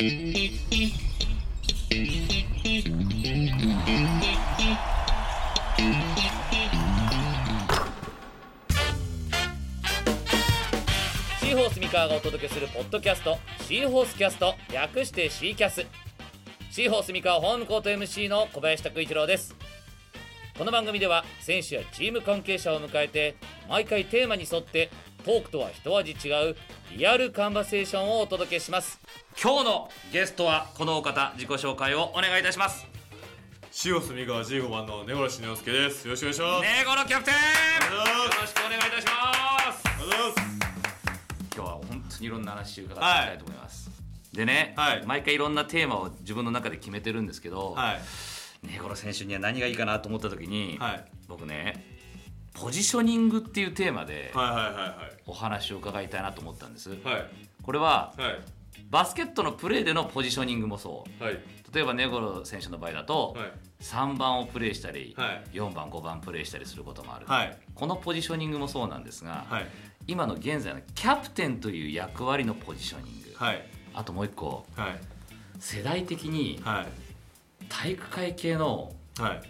シーホース三河がお届けするポッドキャストシーホースキャスト略してシーキャス。シーホース三河ホームコート MC の小林拓一郎です。この番組では選手やチーム関係者を迎えて毎回テーマに沿ってトークとは一味違うリアルカンバセーションをお届けします。今日のゲストはこのお方自己紹介をお願いいたします。シオス三河15番の根殺直輔です。よろしくお願いします、ネゴロキャプテン!よろしくお願いいたします。今日は本当にいろんな話を伺っていきたいと思います、でね、はい。毎回いろんなテーマを自分の中で決めてるんですけど、はい。ねこの選手には何がいいかなと思った時に、はい。僕ねポジショニングっていうテーマでお話を伺いたいなと思ったんです、はい。これははい。バスケットのプレーでのポジショニングもそう。はい。例えば根頃選手の場合だと、はい。3番をプレーしたり、はい。4番5番プレーしたりすることもある、はい。このポジショニングもそうなんですが、はい。今の現在のキャプテンという役割のポジショニング、はい。あともう一個はい。世代的にはい。体育会系のはい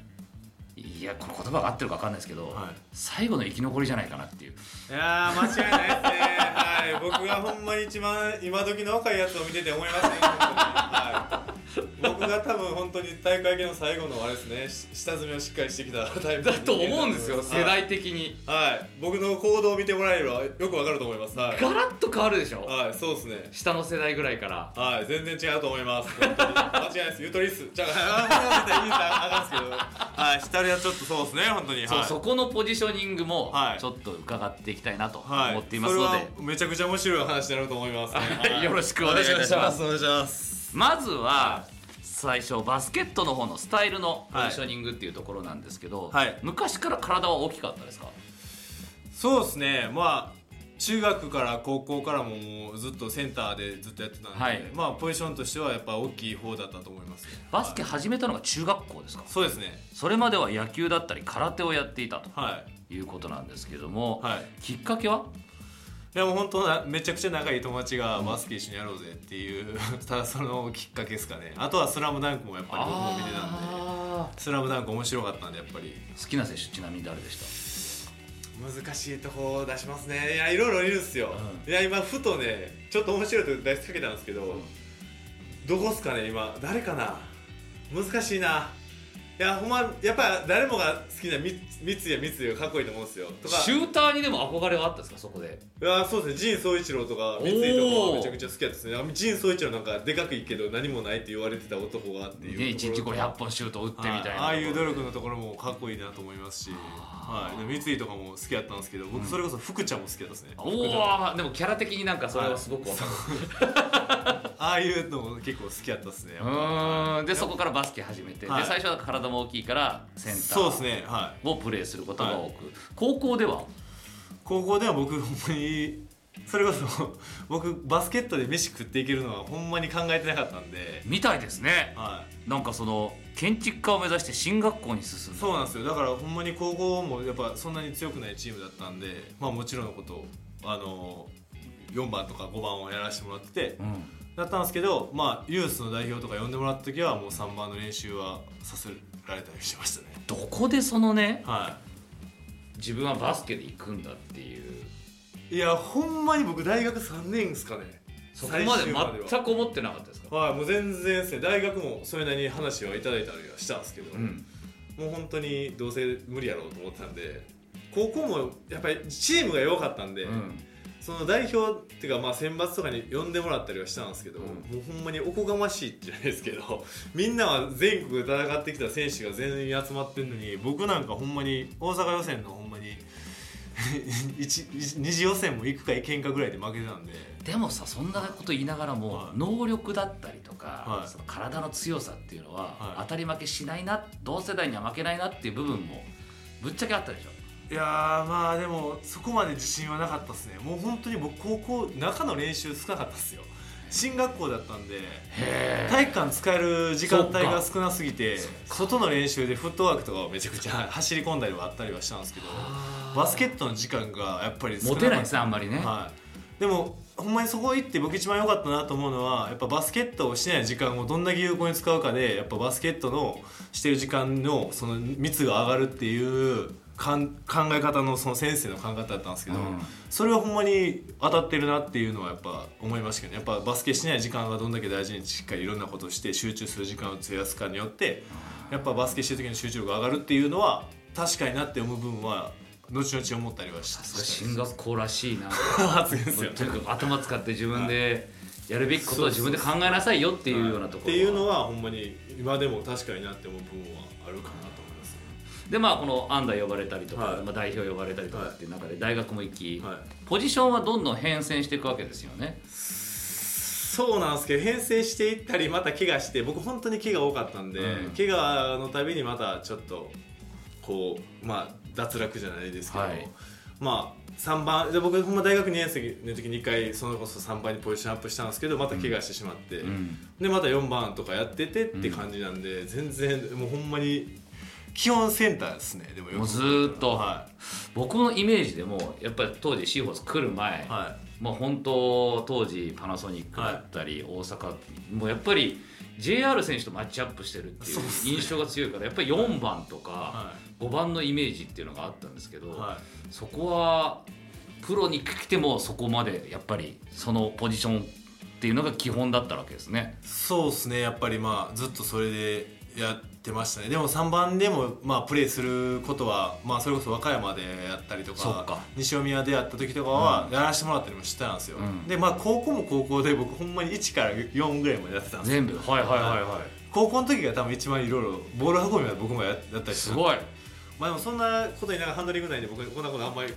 いやこの言葉が合ってるか分かんないですけど、はい。最後の生き残りじゃないかなっていう。いやー間違いないですね。はい。僕がほんまに一番今時の若いやつを見てて思いますねはい 僕が多分本当に大会系の最後のあれですね。し下積みをしっかりしてきた タイプの人間はい。世代的に。はい。僕の行動を見てもらえればよくわかると思います。はい。ガラッと変わるでしょ？はいそうですね。下の世代ぐらいから。はい、全然違うと思います。間違いないです。ゆとりっす。じゃあ、あ、これは絶対言いたらあかんすけど。はい、下ではちょっとそうですね、本当に。そうはい、そこのポジショニングもはい。ちょっと伺っていきたいなとはい、思っていますので、それはめちゃくちゃ面白い話になると思います、ね。はい。よろしくお願いいたします。お願いします。まずは最初バスケットの方のスタイルのポジショニングっていうところなんですけど、はい。昔から体は大きかったですか？そうですね、まあ。中学から高校からももうずっとセンターでずっとやってたんで、はい。まあポジションとしてはやっぱ大きい方だったと思います、ね、バスケ始めたのが中学校ですか？そうですね。それまでは野球だったり空手をやっていたとはい。いうことなんですけども、はい。きっかけは？いやもう本当なめちゃくちゃ仲いい友達がバスケ一緒にやろうぜっていうただそのきっかけですかね。あとは「スラムダンクもやっぱり僕も見てたんで。あ「スラムダンク面白かったんでやっぱり。ー好きな選手ちなみに誰でした？難しいとこ出しますね。いやいろいろいるんですよ、いや今ふとねちょっと面白いとこ出しかけたんですけど、どこっすかね今。誰かな？難しいないやほんまやっぱ誰もが好きなみ三井や三井がかっこいいと思うんですよ。とか。シューターにでも憧れはあったんですかそこで？いやそうですね。陣宗一郎とか三井とかはめちゃくちゃ好きだったですね。陣宗一郎なんかでかくいいけど何もないって言われてた男がっていうね、1日ころ500本シュート打ってみたいな、はいああいう努力のところもかっこいいなと思いますし、はい、で三井とかも好きだったんですけど僕それこそ福ちゃんも好きだったですね、おおでもキャラ的になんかそれはすごくわかる、ああいうのも結構好きだったですねでそこからバスケ始めて、はい。で最初は体も大きいからセンタそうですーねはい。をプレーすることが多く、高校では？高校では僕ほんまにそれこそ 僕バスケットで飯食っていけるのはほんまに考えてなかったんで、みたいですね。はい、なんかその建築家を目指して進学校に進んだ。そうなんですよ。だからほんまに高校もやっぱそんなに強くないチームだったんでまあもちろんのことあの4番とか5番をやらせてもらっててうん。だったんですけどまあユースの代表とか呼んでもらった時はもう3番の練習はさせられたりしてましたね。どこでそのねは自分はバスケで行くんだっていう。いいやほんまに僕大学3年ですかね。そこまで最終は全く思ってなかったですか、はいもう全然ですね。大学もそれなりに話はいただいたりはしたんですけど、うん、もう本当にどうせ無理やろうと思ってたんで高校もやっぱりチームが弱かったんで、うんその代表っていうかまあ選抜とかに呼んでもらったりはしたんですけど、うん。もうほんまにおこがましいじゃないですけど みんなは全国で戦ってきた選手が全員集まってるのに僕なんかほんまに大阪予選のほんまに 二次予選も行くか行けんかぐらいで負けてたんで。でもさそんなこと言いながらも、はい。能力だったりとか、はい。その体の強さっていうのは、はい。当たり負けしないな同世代には負けないなっていう部分もぶっちゃけあったでしょいやーまあでもそこまで自信はなかったですね。もう本当に僕高校中の練習少なかったですよ。進学校だったんでへ体育館使える時間帯が少なすぎて外の練習でフットワークとかをめちゃくちゃ走り込んだりはあったりはしたんですけどバスケットの時間がやっぱり少なかったモテないですねあんまりね、はい、でもほんまにそこ行って僕一番良かったなと思うのはやっぱバスケットをしない時間をどんだけ有効に使うかでやっぱバスケットのしてる時間のその密が上がるっていうかん考え方のその先生の考え方だったんですけど、うん。それはほんまに当たってるなっていうのはやっぱ思いましたけどね。やっぱバスケしない時間がどんだけ大事にしっかりいろんなことをして集中する時間を費やすかによってやっぱバスケしてる時の集中力が上がるっていうのは確かになって思う部分は後々思ったりはしさすが進学校らしいな。発言ですよ。とにかく頭使って自分でやるべきことは自分で考えなさいよっていうようなところは。っていうのはほんまに今でも確かになって思う部分はあるかなとでまあこのアンダー呼ばれたりとか、はい。まあ、代表呼ばれたりとかっていう中で大学も行き、はい。ポジションはどんどん変遷していくわけですよね？そうなんですけど編成していったりまた怪我して僕本当に怪我多かったんで、うん。怪我のたびにまたちょっとこうまあ脱落じゃないですけど、はい。まあ3番で僕ほんま大学2年生の時に1回それこそ3番にポジションアップしたんですけどまた怪我してしまって、うん。でまた4番とかやっててって感じなんで、全然もうほんまに基本センターですね。でももうずーっと。は。僕のイメージでもやっぱり当時シーホース来る前、い、はまあ本当当時パナソニックだったり、大阪もうやっぱり JR 選手とマッチアップしてるっていう印象が強いからやっぱり4番とかは5番のイメージっていうのがあったんですけど、い。はそこはプロに来てもそこまでやっぱりそのポジションっていうのが基本だったわけですね。い、そうですね。やっぱりまあずっとそれでやってましたね。でも3番でもまあプレーすることは、まあ、それこそ和歌山でやったりとか西宮でやった時とかはうん。やらせてもらったりもしてたんですよ、うん。でまあ高校も高校で僕ほんまに1から4ぐらいまでやってたんですよ。全部。はいはいはいは高校の時が多分一番いろいろボール運びまで僕もややったりいしてすごい。まあでもそんなこと言いながらハンドリングないんで僕こんなことあんまり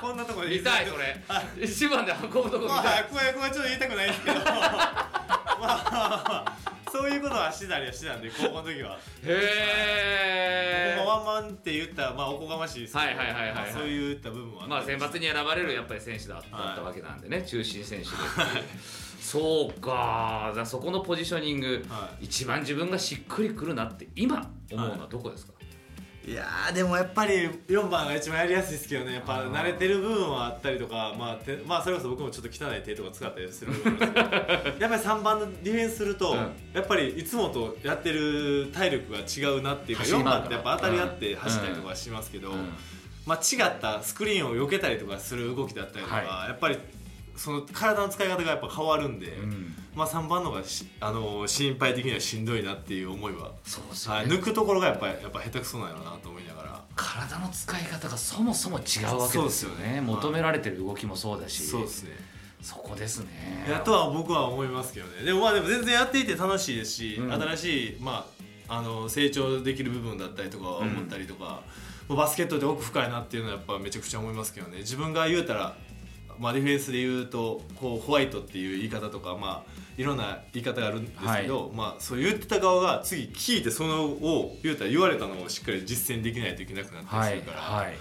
こんなところで。見たいそれ。一番で運ぶとこ見またい。あこれこれちょっと言いたくないですけど。まあまあそういうことはしてたりはしてたんで高校の時は。へえワンマンって言ったらまあおこがましいですけどはいはいはいはいはい。まあそういった部分はまあ選抜に選ばれるやっぱり選手だったわけなんでね、中心選手でそうか。そこのポジショニング、は一番自分がしっくりくるなって今思うのはどこですか、いやーでもやっぱり4番が一番やりやすいですけどね。やっぱ慣れてる部分はあったりとかまあてまあそれこそ僕もちょっと汚い手とか使ったりする やっぱり3番のディフェンスすると、うん。やっぱりいつもとやってる体力が違うなっていうか4走り回るから。番ってやっぱ当たり合って走ったりとかしますけど、うん。まあ、違ったスクリーンを避けたりとかする動きだったりとか、はやっぱりその体の使い方がやっぱ変わるんで、うんまあ、3番の方がしあの心配的にはしんどいなっていう思いは、そうですよね、はい、抜くところがやっぱりやっぱ下手くそなんやろうなと思いながら。体の使い方がそもそも違うわけですよね。そうですよね。求められてる動きもそうだし。そうですね。そこですね。いやとは僕は思いますけどね。でもまあでも全然やっていて楽しいですし、うん。新しい、まあ、あの成長できる部分だったりとか思ったりとか、もうバスケットって奥深いなっていうのはやっぱめちゃくちゃ思いますけどね。自分が言うたら、まあ、ディフェンスで言うとこうホワイトっていう言い方とか、まあ、いろんな言い方があるんですけど、まあ、そう言ってた側が次聞いてそのを言うたら言われたのをしっかり実践できないといけなくなったはいりするから、はい。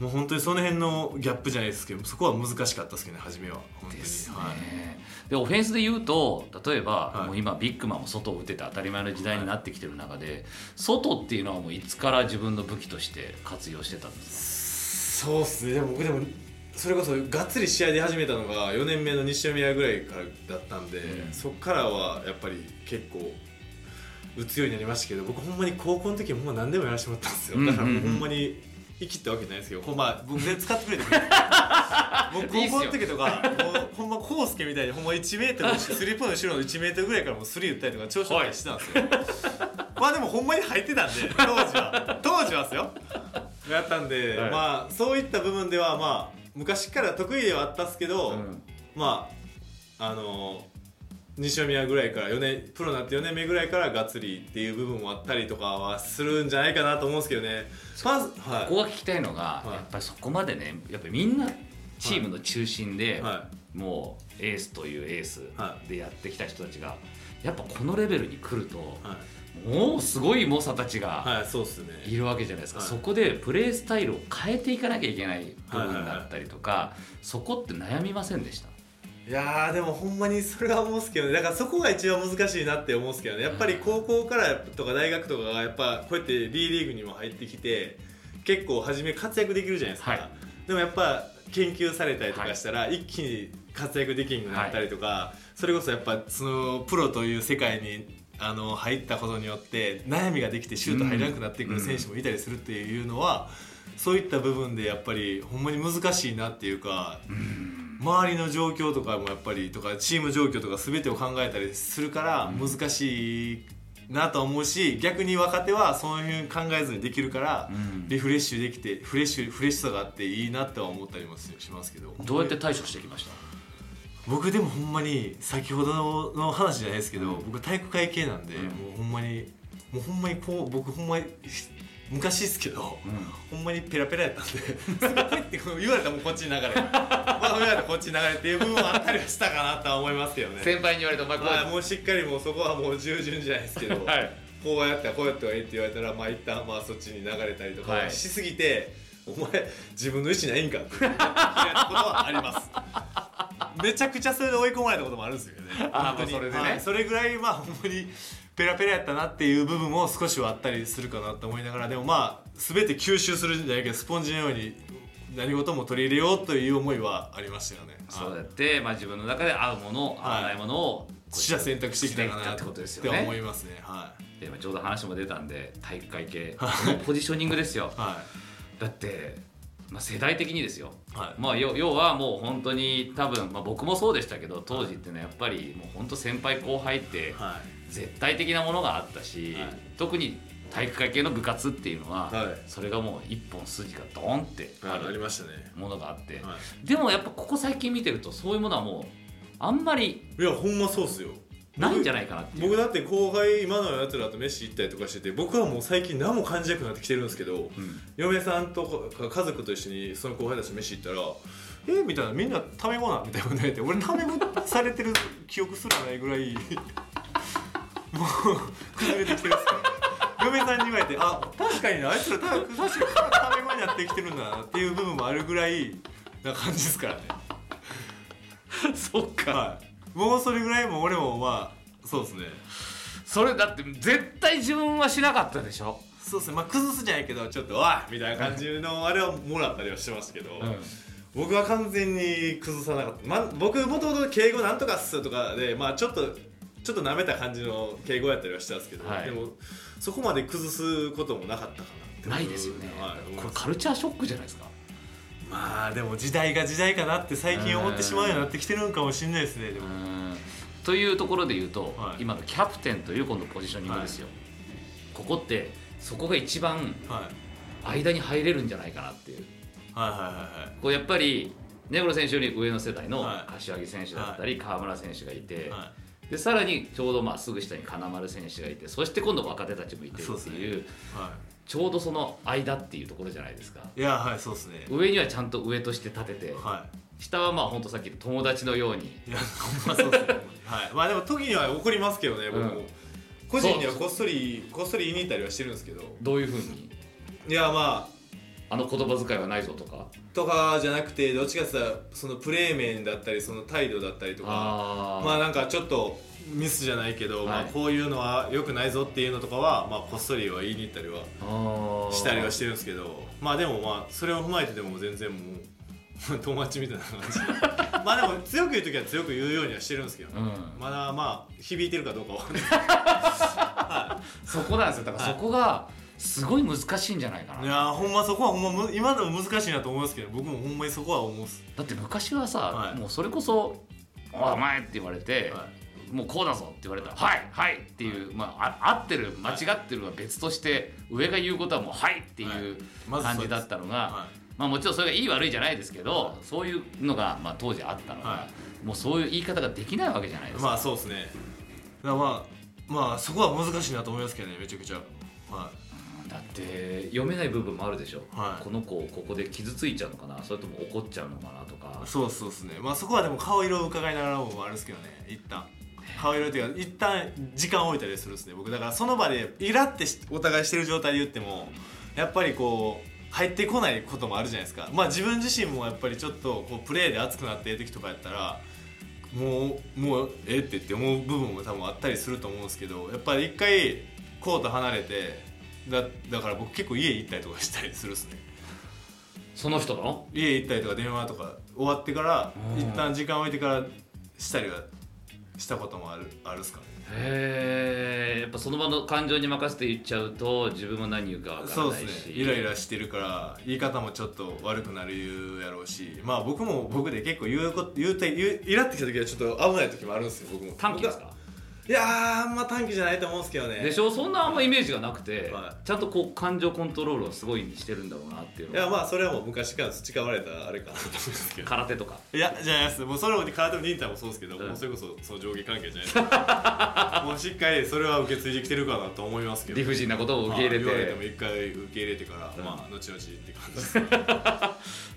もう本当にその辺のギャップじゃないですけどそこは難しかったですけどね初めは。ですね、はい。でオフェンスで言うと例えば、はい。もう今ビッグマンも外を打てて当たり前の時代になってきてる中で、外っていうのはもういつから自分の武器として活用してたんですそうっすね。でも僕でもそれこそがっつり試合で始めたのが4年目の西宮ぐらいからだったんで、うん。そっからはやっぱり結構打つようになりましたけど僕ほんまに高校の時はほんま何でもやらせてもらったんですよ、だからもうほんまに生きったわけないですけどほんま僕全然使ってくれてくれ 僕高校の時とかもうほんま康介みたいにほんま1メートルスリーポイント後ろの1メートルぐらいからもうスリー打ったりとか調子乗ったりしてたんですよ、まあでもほんまに入ってたんで当時は。当時はですよ。やったんで、はい。まあそういった部分ではまあ昔から得意ではあったっすけど、うん。まああの西宮ぐらいから4年プロになって4年目ぐらいからがっつりっていう部分もあったりとかはするんじゃないかなと思うんですけどね。まず、はい。ここが聞きたいのが、はい。やっぱりそこまでねやっぱりみんなチームの中心で、はもうエースというエースはでやってきた人たちがやっぱこのレベルに来ると、はい、もうすごい猛者たちがはい、るわけじゃないですか、はい。そこでプレースタイルを変えていかなきゃいけない部分だったりとか、そこって悩みませんでした？いやーでもほんまにそれは思うんですけどね。だからそこが一番難しいなって思うんですけどね。やっぱり高校からとか大学とかがやっぱこうやって B リーグにも入ってきて結構初め活躍できるじゃないですか、はい。でもやっぱ研究されたりとかしたら、一気に活躍できんようになったりとか、それこそやっぱそのプロという世界にあの入ったことによって悩みができてシュート入らなくなってくる選手もいたりするっていうのは、そういった部分でやっぱりほんまに難しいなっていうか、周りの状況とかもやっぱりとかチーム状況とか全てを考えたりするから難しいなと思うし逆に若手はそういう考えずにできるからうん。リフレッシュできてフレッシュフレッシュさがあっていいなとは思ったりもしますけど。どうやって対処してきました？僕でもほんまに先ほどの話じゃないですけど、うん。僕体育会系なんで、うん。もうほんまにもうほんまにこう僕ほんまに昔ですけど、ほんまにペラペラやったんですぐペッて言われたらもうこっちに流れ まあ言われたらこっちに流れっていう部分はあったりはしたかなとは思いますけど。ね先輩に言われてお前こうはい、もうしっかりもうそこはもう従順じゃないですけど、はい。こうやったらこうやったらいいって言われたらまあ一旦まあそっちに流れたりとはいかしすぎて、お前自分の意思ないんかって言われたことはあります めちゃくちゃそれで追い込まれたこともあるんですよね。あー本当に。それでね。はい。それぐらいまあほんまにペラペラやったなっていう部分も少しはあったりするかなと思いながらでもまあ全て吸収するんじゃないけどスポンジのように何事も取り入れようという思いはありましたよね。そうやって、まあ、自分の中で合うもの、合わないものを取捨選択してきたかなってことですよね。思いますね。はい。でまあちょうど話も出たんで体育会系。このポジショニングですよ。はだって、まあ、世代的にですよ、はい。まあ、要要はもう本当に多分、まあ、僕もそうでしたけど当時ってねやっぱりもう本当先輩後輩って絶対的なものがあったし、はい。特に体育会系の部活っていうのは、はい。それがもう一本筋がドンってあるましたね。ものがあって、はい。でもやっぱここ最近見てるとそういうものはもうあんまりいやほんまそうっすよないんじゃないかなって僕だって後輩今のやつらと飯行ったりとかしてて僕はもう最近何も感じなくなってきてるんですけど、うん。嫁さんとか家族と一緒にその後輩たちと飯行ったら「えみたいなみんなタメ語なんみたいなこと言われて俺タメ語されてる記憶すらないぐらいもう崩れてきてるっすか？ら嫁さんに言われて「あ確かになあいつらた確かにタメ語になってきてるんだな」っていう部分もあるぐらいな感じですからね。そっか。はいもうそれぐらいも俺もまあそうですね。それだって絶対自分はしなかったでしょ、そうですね。まあ崩すじゃないけどちょっと「おい!」みたいな感じのあれはもらったりはしてましたけど、僕は完全に崩さなかった、まあ、僕もともと敬語なんとかっすとかで、まあ、ちょっとちょっと舐めた感じの敬語やったりはしたんですけど、はい。でもそこまで崩すこともなかったかなないですよね、はいこれカルチャーショックじゃないですか？まあでも時代が時代かなって最近思ってしまうようになってきてるんかもしれないですねでも。うん。というところで言うと、はい。今のキャプテンという今度ポジショニングですよ、ここってそこが一番はい。間に入れるんじゃないかなっていう。はいはいはいはい。こうやっぱり根室選手より上の世代のはい。柏木選手だったり川村選手がいて、はでさらにちょうどまあすぐ下に金丸選手がいてそして今度若手たちもいてるっていうですはちょうどその間っていうところじゃないですか。いいやはいそうですね。上にはちゃんと上として立てては下はまあ本当さっき友達のように。いいやほんまそうですね。はい。まあでも時には怒りますけどね僕も、うん個人にはこっそりこっそり言いに行ったりはしてるんですけど。どういうふうに？いやまああの言葉遣いはないぞとか？とかじゃなくてどっちかって言ったらそのプレー面だったりその態度だったりとかあまあなんかちょっとミスじゃないけど、まあ、はいこういうのは良くないぞっていうのとかは、まあ、こっそりは言いに行ったりはあしたりはしてるんですけどまあでもまあそれを踏まえてでも全然もう 友達みたいな感じ。まあでも強く言う時は強く言うようにはしてるんですけど、うん。まだまあ響いてるかどうかは分かんな い。そこなんですよ。だからそこがすごい難しいんじゃないかな、いやーほんまそこはほんまむ今でも難しいなと思いますけど僕もほんまにそこは思うっす、だって昔はさ、はい。もうそれこそ「お前」って言われて、はもうこうだぞって言われたら「はいはい」っていう、まあ、あ合ってる間違ってるは別として上が言うことはもう「はい」っていう感じだったのが、はまあ、もちろんそれがいい悪いじゃないですけど、はい。そういうのが、まあ、当時あったのが、はもうそういう言い方ができないわけじゃないですか。まあそうですね。だまあまあそこは難しいなと思いますけどねめちゃくちゃ。はだって読めない部分もあるでしょ、はい。この子ここで傷ついちゃうのかな。それとも怒っちゃうのかなとか。いそうそうですね。まあそこはでも顔色を伺いながらもあるんですけどね。一旦。顔色っていうか一旦時間を置いたりするんですね。僕。だからその場でイラってしお互いしてる状態で言ってもやっぱりこう入ってこないこともあるじゃないですか。まあ自分自身もやっぱりちょっとこうプレーで熱くなってる時とかやったらもうもうええってって思う部分も多分あったりすると思うんですけどやっぱり一回コート離れてだだから僕結構家行ったりとかしたりするっすね。その人の？家行ったりとか電話とか終わってからうん。一旦時間置いてからしたりはしたこともあるあるっすかね。へえやっぱその場の感情に任せて言っちゃうと自分も何言うかわからそうないし。ですね。イライラしてるから言い方もちょっと悪くなるやろうし。まあ僕も僕で結構言うこと言うて言うイラってきた時はちょっと危ない時もあるんですよ僕も。短期ですか？いやーあんま短期じゃないと思うんですけどね。でしょ？そんなあんまイメージがなくて、はちゃんとこう感情コントロールをすごいしてるんだろうなっていうのは。いやまあそれはもう昔から培われたあれかなと思うんですけど。空手とか。いやじゃないですもうそれも空手も忍耐もそうですけど、うん。もうそれこそその上下関係じゃないですか。もうしっかりそれは受け継いできてるかなと思いますけど。理不尽なことを受け入れて、まあ言われても一回受け入れてから、うんまあ後々って感じです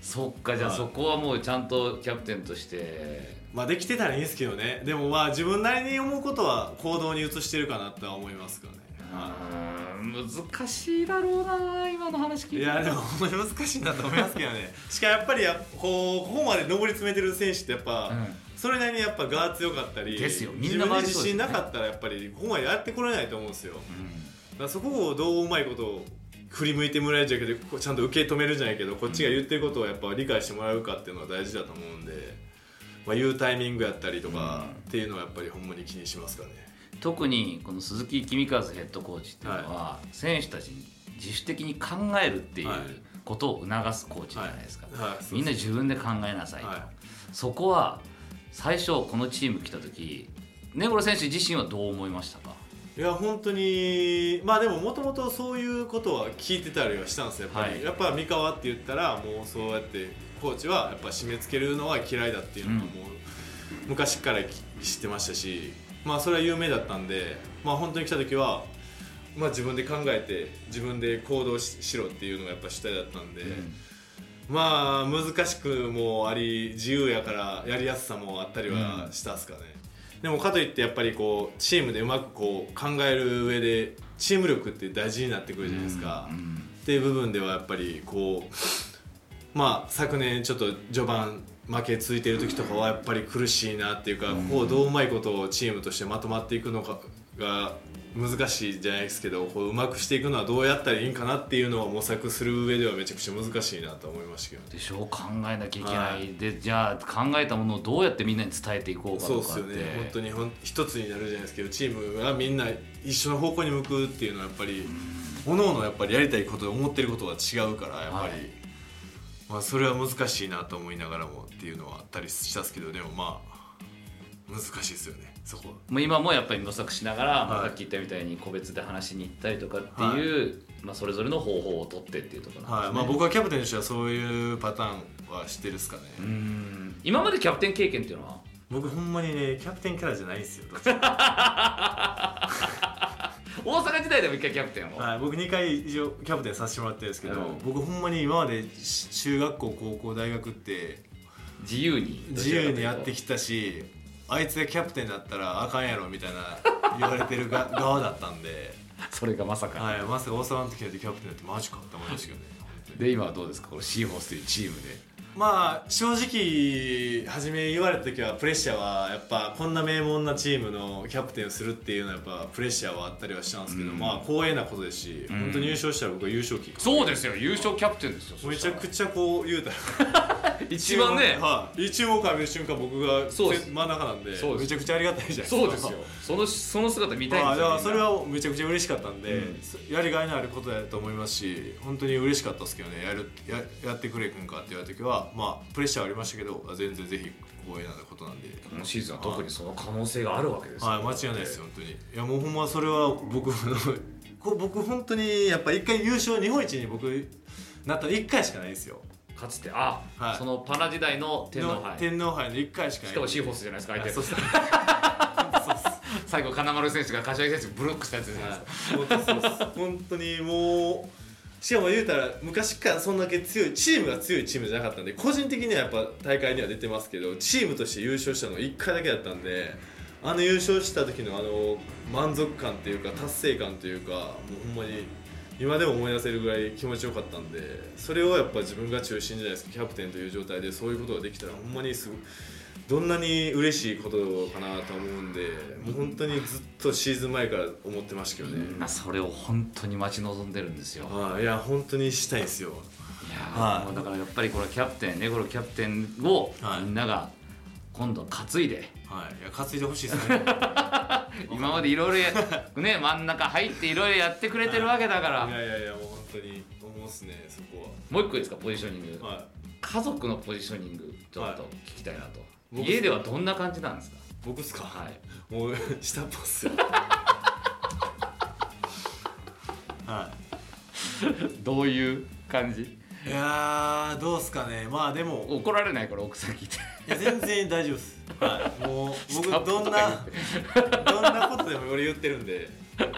そっかじゃあはい。そこはもうちゃんとキャプテンとしてまあできてたらいいんですけどね。でもまあ自分なりに思うことは行動に移してるかなとは思いますからね、難しいだろうな今の話聞いていやでもほんまに難しいなと思いますけどね。しかもやっぱりやこうここまで上り詰めてる選手ってやっぱ、うん。それなりにやっぱガー強かったりですよ。み自んな分で自周りそうですね信なかったらやっぱりここまでやってこれないと思うんですよ。だうんそこをどううまいことを振り向いてもらえるじゃなくてこうちゃんと受け止めるじゃないけどこっちが言ってることをやっぱ理解してもらうかっていうのは大事だと思うんで、まあ、言うタイミングやったりとかっていうのはやっぱりほんまに気にしますかね。特にこの鈴木公和ヘッドコーチっていうのは、選手たちに自主的に考えるっていうはい。ことを促すコーチじゃないですか、はい。はいみんな自分で考えなさいと、はそこは最初このチーム来た時根室選手自身はどう思いましたか？いや本当にまあでももともとそういうことは聞いてたりはしたんですよやっぱり、はい。やっぱ三河って言ったらもうそうやってコーチはやっぱ締め付けるのは嫌いだっていうのがもう昔から知ってましたしまあそれは有名だったんでまあ本当に来た時はまあ自分で考えて自分で行動ししろっていうのがやっぱ主体だったんで、まあ難しくもあり自由やからやりやすさもあったりはしたっすかね、でもかといってやっぱりこうチームでうまくこう考える上でチーム力って大事になってくるじゃないですか、うん。っていう部分ではやっぱりこうまあ昨年ちょっと序盤負けついてる時とかはやっぱり苦しいなっていうか、ここをどううまいことをチームとしてまとまっていくのかが難しいじゃないですけどこううまくしていくのはどうやったらいいんかなっていうのを模索する上ではめちゃくちゃ難しいなと思いましたけどね。でしょう考えなきゃいけない、はいで。じゃあ考えたものをどうやってみんなに伝えていこうかそうとかって。ですよね。本当にほん一つになるじゃないですけどチームがみんな一緒の方向に向くっていうのはやっぱり各々やっぱりやりたいこと思ってることが違うからやっぱり、はいまあ、それは難しいなと思いながらもっていうのはあったりしたんですけどでもまあ難しいですよねそこは。もう今もやっぱり模索しながら、まあはいさっき言ったみたいに個別で話しに行ったりとかっていう、まあ、それぞれの方法を取ってっていうところなんですね、はい。まあ、僕はキャプテンとしてはそういうパターンは知ってるっすかね、うん。今までキャプテン経験っていうのは？僕ほんまにねキャプテンキャラじゃないんですよ 大阪時代でも一回キャプテンを、はい、僕2回以上キャプテンさせてもらってるんですけど、うん。僕ほんまに今までし中学校高校大学って自由に。自由にやってききたしあいつがキャプテンだったらあかんやろみたいな言われてるが 側だったんで、それがまさか、はい、まさか大阪の時だってキャプテンだってマジかって思いましたけどね。で今はどうですか？このシーホースというチームでまあ正直初め言われた時はプレッシャーはやっぱこんな名門なチームのキャプテンをするっていうのはやっぱプレッシャーはあったりはしたんですけど、うん。まあ光栄なことですし、うん本当に優勝したら僕は優勝旗そうですよ優勝キャプテンですよ。めちゃくちちゃこう言うたら。ゃ 一番ね。はい。一目浴びる瞬間僕が真ん中なんでめちゃくちゃありがたいじゃないですか。そうですよ。そのその姿見たいんまあ、ですよ、だからそれはめちゃくちゃ嬉しかったんで、うん。やりがいのあることだと思いますし本当に嬉しかったですけどね。やるややってくれくんかって言われた時はまあプレッシャーはありましたけど全然ぜひ光栄なことなんで。今シーズンは特にその可能性があるわけですよはい、間違いないですよ、本当に。いや、もうほんまそれは僕の、こ僕本当にやっぱ一回優勝、日本一に僕、なったの1回しかないんですよ。かつてあ、はいそのパナ時代の天皇杯の天皇杯の1回しかない。しかもシーホースじゃないですか相手あそうっす 最後金丸選手が柏木選手ブロックしたやつじゃないですか、本当にもうしかも言うたら昔からそんだけ強いチームが強いチームじゃなかったんで個人的にはやっぱ大会には出てますけどチームとして優勝したのが1回だけだったんであの優勝した時のあの満足感というか達成感というかもうほんまに今でも思い出せるぐらい気持ちよかったんでそれをやっぱ自分が中心じゃないですかキャプテンという状態でそういうことができたらほんまにすごいどんなに嬉しいことかなと思うんでもう本当にずっとシーズン前から思ってましたけどね、みん。なそれを本当に待ち望んでるんですよ。ああいや本当にしたいんですよ。ーはい。もうだからやっぱりこれキャプテンねこれキャプテンをはい。みんなが今度担いで、はい。いや担いでほしいですね。今までいろいろやね真ん中入っていろいろやってくれてるわけだから、いやいやいやもう本当に思うっすねそこもう一個いいですかポジショニング、ははい。家族のポジショニングちょっと聞きたいなと、僕家ではどんな感じなんですか？僕っすか？はい。もう下っ端っすよ。はどういう感じ？いいやーどうっすかね。まあでも。怒られないから奥さん聞いて。いや全然大丈夫です。はい。もう 僕どんなどんなことでも俺言ってるんで。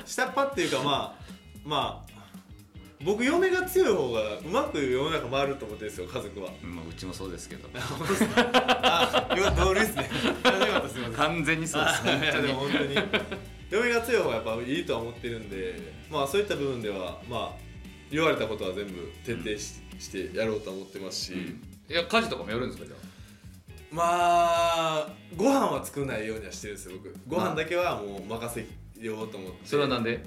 下っ端っていうかまあまあ僕嫁が強い方がうまく世の中回ると思ってるんですよ家族は。まあ、うちもそうですけど。あよ同類ですね。あよかったすみません完全にそうですあいや本当に。でも本当に。嫁が強い方がやっぱいいとは思ってるんでまあそういった部分ではまあ言われたことは全部徹底し,、してやろうとは思ってますし、いや家事とかもやるんですかじゃまあご飯は作らないようにはしてるんですよ僕。ご飯だけはもう任せようと思って。あそれはなんで？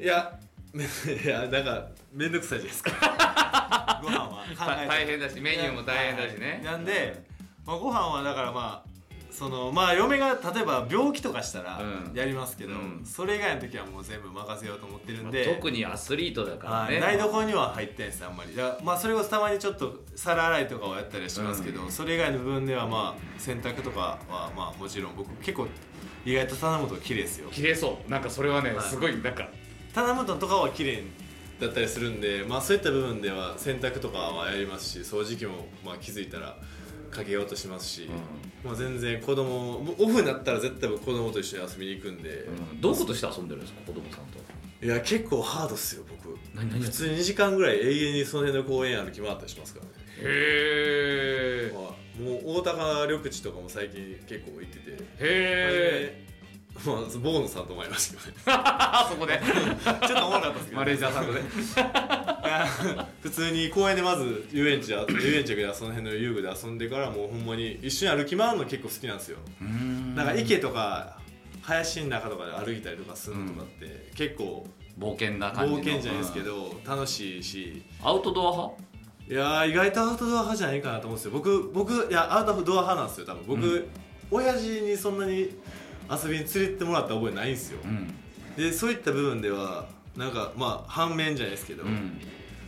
いやめ いやなんか面倒くさいじゃないですか。ご飯は考えて大変だしメニューも大変だしね。なんで、まあ、ご飯はだからまあそのまあ嫁が例えば病気とかしたらうん。やりますけど、うん。それ以外の時はもう全部任せようと思ってるんで、特にアスリートだからね。はい、台所には入ってないですあんまり。だまあそれこそたまにちょっと皿洗いとかはやったりはしますけど、それ以外の部分ではまあ洗濯とかはまあもちろん僕結構意外と棚本綺麗ですよ。綺麗そう。なんかそれはね、はい。すごいなんか棚本とかは綺麗だったりするんでまあそういった部分では洗濯とかはやりますし掃除機もまあ気づいたらかけようとしますし、まあ全然子供オフになったら絶対僕子供と一緒に遊びに行くんで、うん。どういうことして遊んでるんですか子供さんと？いや結構ハードっすよ僕。普通に2時間ぐらい永遠にその辺の公園歩き回ったりしますからね。へえまあ、もう大高緑地とかも最近結構行ってて。へえでまあボーノさんとも会いましたけどね。あ そこで。ちょっとおもろかったですけど、マネージャーさんとね。普通に公園でまず遊園地で遊園地でその辺の遊具で遊んでからもうほんまに一緒に歩き回るの結構好きなんですよ。うん。なんか池とか林の中とかで歩いたりとかするのとかって、結構冒険な感じの。冒険じゃないですけうんど楽しいし。アウトドア派？いやー意外とアウトドア派じゃないかなと思うんですよ。僕僕いやアウトドア派なんですよ多分。僕、うん。親父にそんなに遊びに連れてってもらった覚えないんですよ。うん。でそういった部分ではなんかまあ反面じゃないですけど、っうん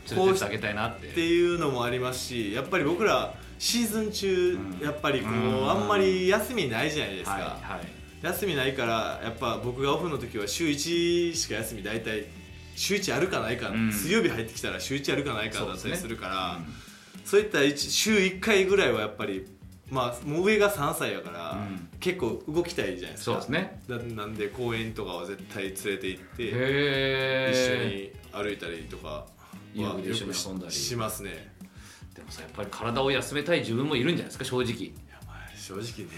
てあげたいなって。ていうのもありますしやっぱり僕らシーズン中、うん。やっぱりこう、うん。あんまり休みないじゃないですか、はいはい。休みないからやっぱ僕がオフの時は週1しか休み大体週1あるかないか、うん。水曜日入ってきたら週1あるかないかだったりするからうん。そういった一週1回ぐらいはやっぱりまあもう上が3歳やから、うん。結構動きたいじゃないですか。そうですね。だなんで公園とかは絶対連れて行ってへ一緒えに歩いたりとかはよく遊んだり。しますね。でもさやっぱり体を休めたい自分もいるんじゃないですか正直。正直ね。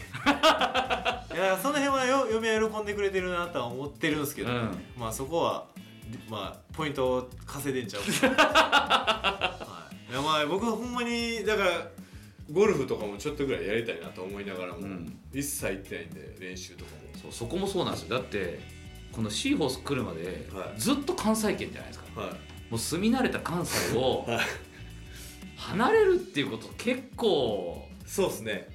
いやその辺はよ嫁は喜んでくれてるなとは思ってるんですけど、うん。まあそこはまあポイントを稼いでんちゃう はい、いやまあ僕はほんまにだからゴルフとかもちょっとぐらいやりたいなと思いながらも、うん。一切行ってないんで練習とかも。そうそこもそうなんですよ。だってこのシーホース来るまではい。ずっと関西圏じゃないですかはい。もう住み慣れた関西を はい。離れるっていうこと結構そうですね。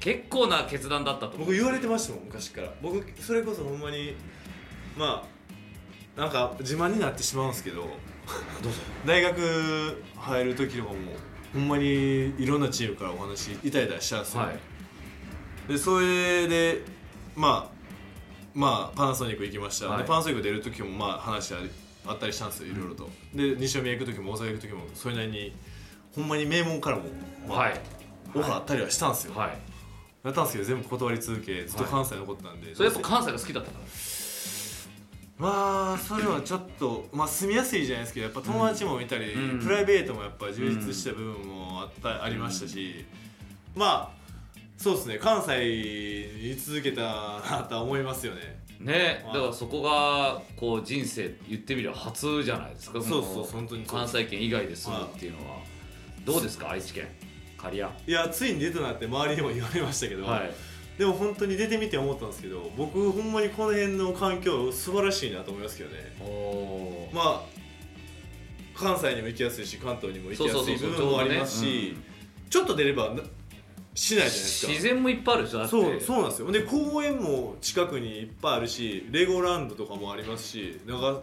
結構な決断だったと僕言われてましたもん昔から。僕それこそほんまにまあなんか自慢になってしまうんですけど 大学入る時とかもほんまにいろんなチームからお話いただいたりしたんですよ、はい。でそれでまあまあパナソニック行きました、はい。でパナソニック出る時もまあ話あったりしたんですよいろいろと、で西宮行く時も大阪行く時もそれなりにほんまに名門からも、まあはい。オファーあったりはしたんですよ、はい。やったんですけど全部断り続けずっと関西に残ってたんで、それやっぱ関西が好きだったからまあそれはちょっと、まあ、住みやすいじゃないですけどやっぱ友達もいたり、うん。プライベートもやっぱ充実した部分もあった、ありましたしまあそうですね関西に居続けたなとは思いますよね。ねはいだからそこがこう人生言ってみれば初じゃないですかそうそう本当にそう。関西圏以外で住むっていうのは。どうですか愛知県。刈谷。いやついに出たなって周りにも言われましたけど、はいでも本当に出てみて思ったんですけど僕ほんまにこの辺の環境素晴らしいなと思いますけどね。まあ関西にも行きやすいし関東にも行きやすい部分もありますしねちょっと出ればな市内じゃないですか。自然もいっぱいあるでしょそうそうなんですよ。で公園も近くにいっぱいあるしレゴランドとかもありますし長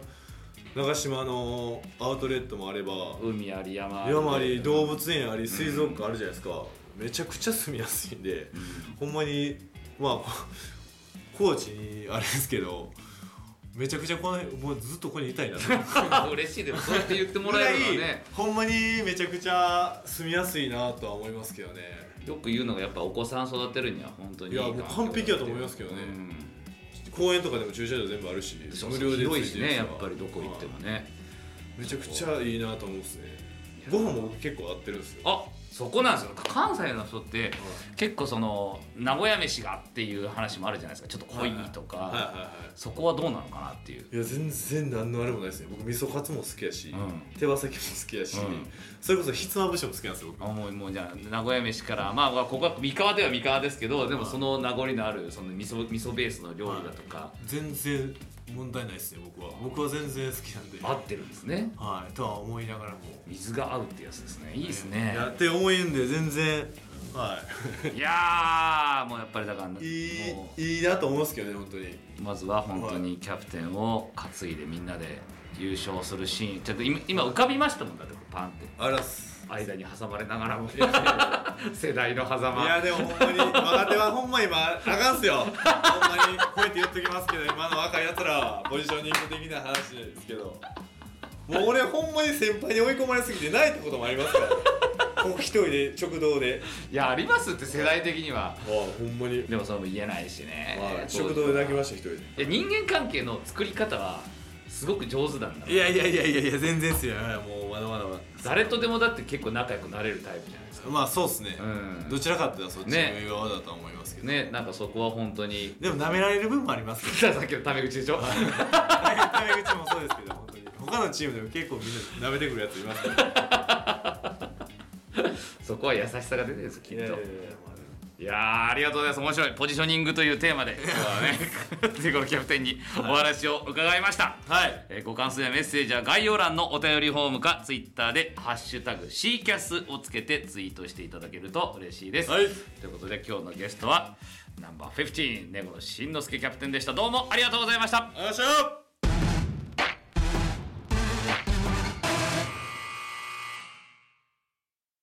長島のアウトレットもあれば海あり山山あり動物園あり水族館あるじゃないですか、めちゃくちゃ住みやすいんで、ほんまにまあ高知にあれですけどめちゃくちゃこのもうずっとここにいたいなと。嬉しいでもそうやって言ってもらえるのはね。ほんまにめちゃくちゃ住みやすいなとは思いますけどね。よく言うのがやっぱお子さん育てるには本当にいやもう完璧だと思いますけどね。公園とかでも駐車場全部あるし無料で広いしねやっぱりどこ行ってもね。めちゃくちゃいいなと思うんですね。ご飯も僕結構合ってるんですよ。あそこなんですよ。関西の人って結構その名古屋飯がっていう話もあるじゃないですか。ちょっと濃いとか、はいはいはそこはどうなのかなっていう。いいや全然何のあれもないですね僕味噌カツも好きやし、うん。手羽先も好きやし、うん。それこそひつまぶしも好きなんですよ僕。あもうもうじゃあ名古屋飯からまあまあここは三河では三河ですけどでもその名残のあるその味噌味噌ベースの料理だとか。全然問題ないですね僕は。僕は全然好きなんで。合ってるんですね。はい。とは思いながらも。水が合うってやつですね。いいですね。やって思うんで全然はい。やーもうやっぱりだからいいもいいなと思いますけどね本当に。うまずは本当にキャプテンを担いでみんなで優勝するシーン。ちょっと今今浮かびましたもんだってパンって。あらっす間に挟まれながらも。世代の狭間。いやでもほんまに若手はほんま今あかんっすよ。ほんまにこうやって言っときますけど今の若いやつらはポジショニング的な話ですけど。もう俺ほんまに先輩に追い込まれすぎてないってこともありますから。ここ一人で直道で。いやありますって世代的には。ほんまに、でもそれも言えないしね、はい、食堂で泣きました一人で。いや人間関係の作り方はすごく上手なんだいやいやいやいやいや全然っすよ。もうまだまだ。まだ誰とでもだって結構仲良くなれるタイプじゃないですか。まあそうっすね、うん。どちらかっていうとそっちのね。側だとは思いますけど、ねなんかそこは本当に。でも舐められる分もありますけど。さっきのタメ口でしょ？タメ口もそうですけど本当に。他のチームでも結構みんな舐めてくるやついますから。そこは優しさが出てるんですきっと。いやいやいやいやーありがとうございます。面白い。ポジショニングというテーマで 今日はねゼコのキャプテンにお話を伺いました、はい。えーご感想やメッセージは概要欄のお便りフォームかツイッターで「ハッシュタグ #C キャス」をつけてツイートしていただけると嬉しいです、はい。ということで今日のゲストはナンバー15ネゴのしんのすけキャプテンでした。どうもありがとうございました。よいしょ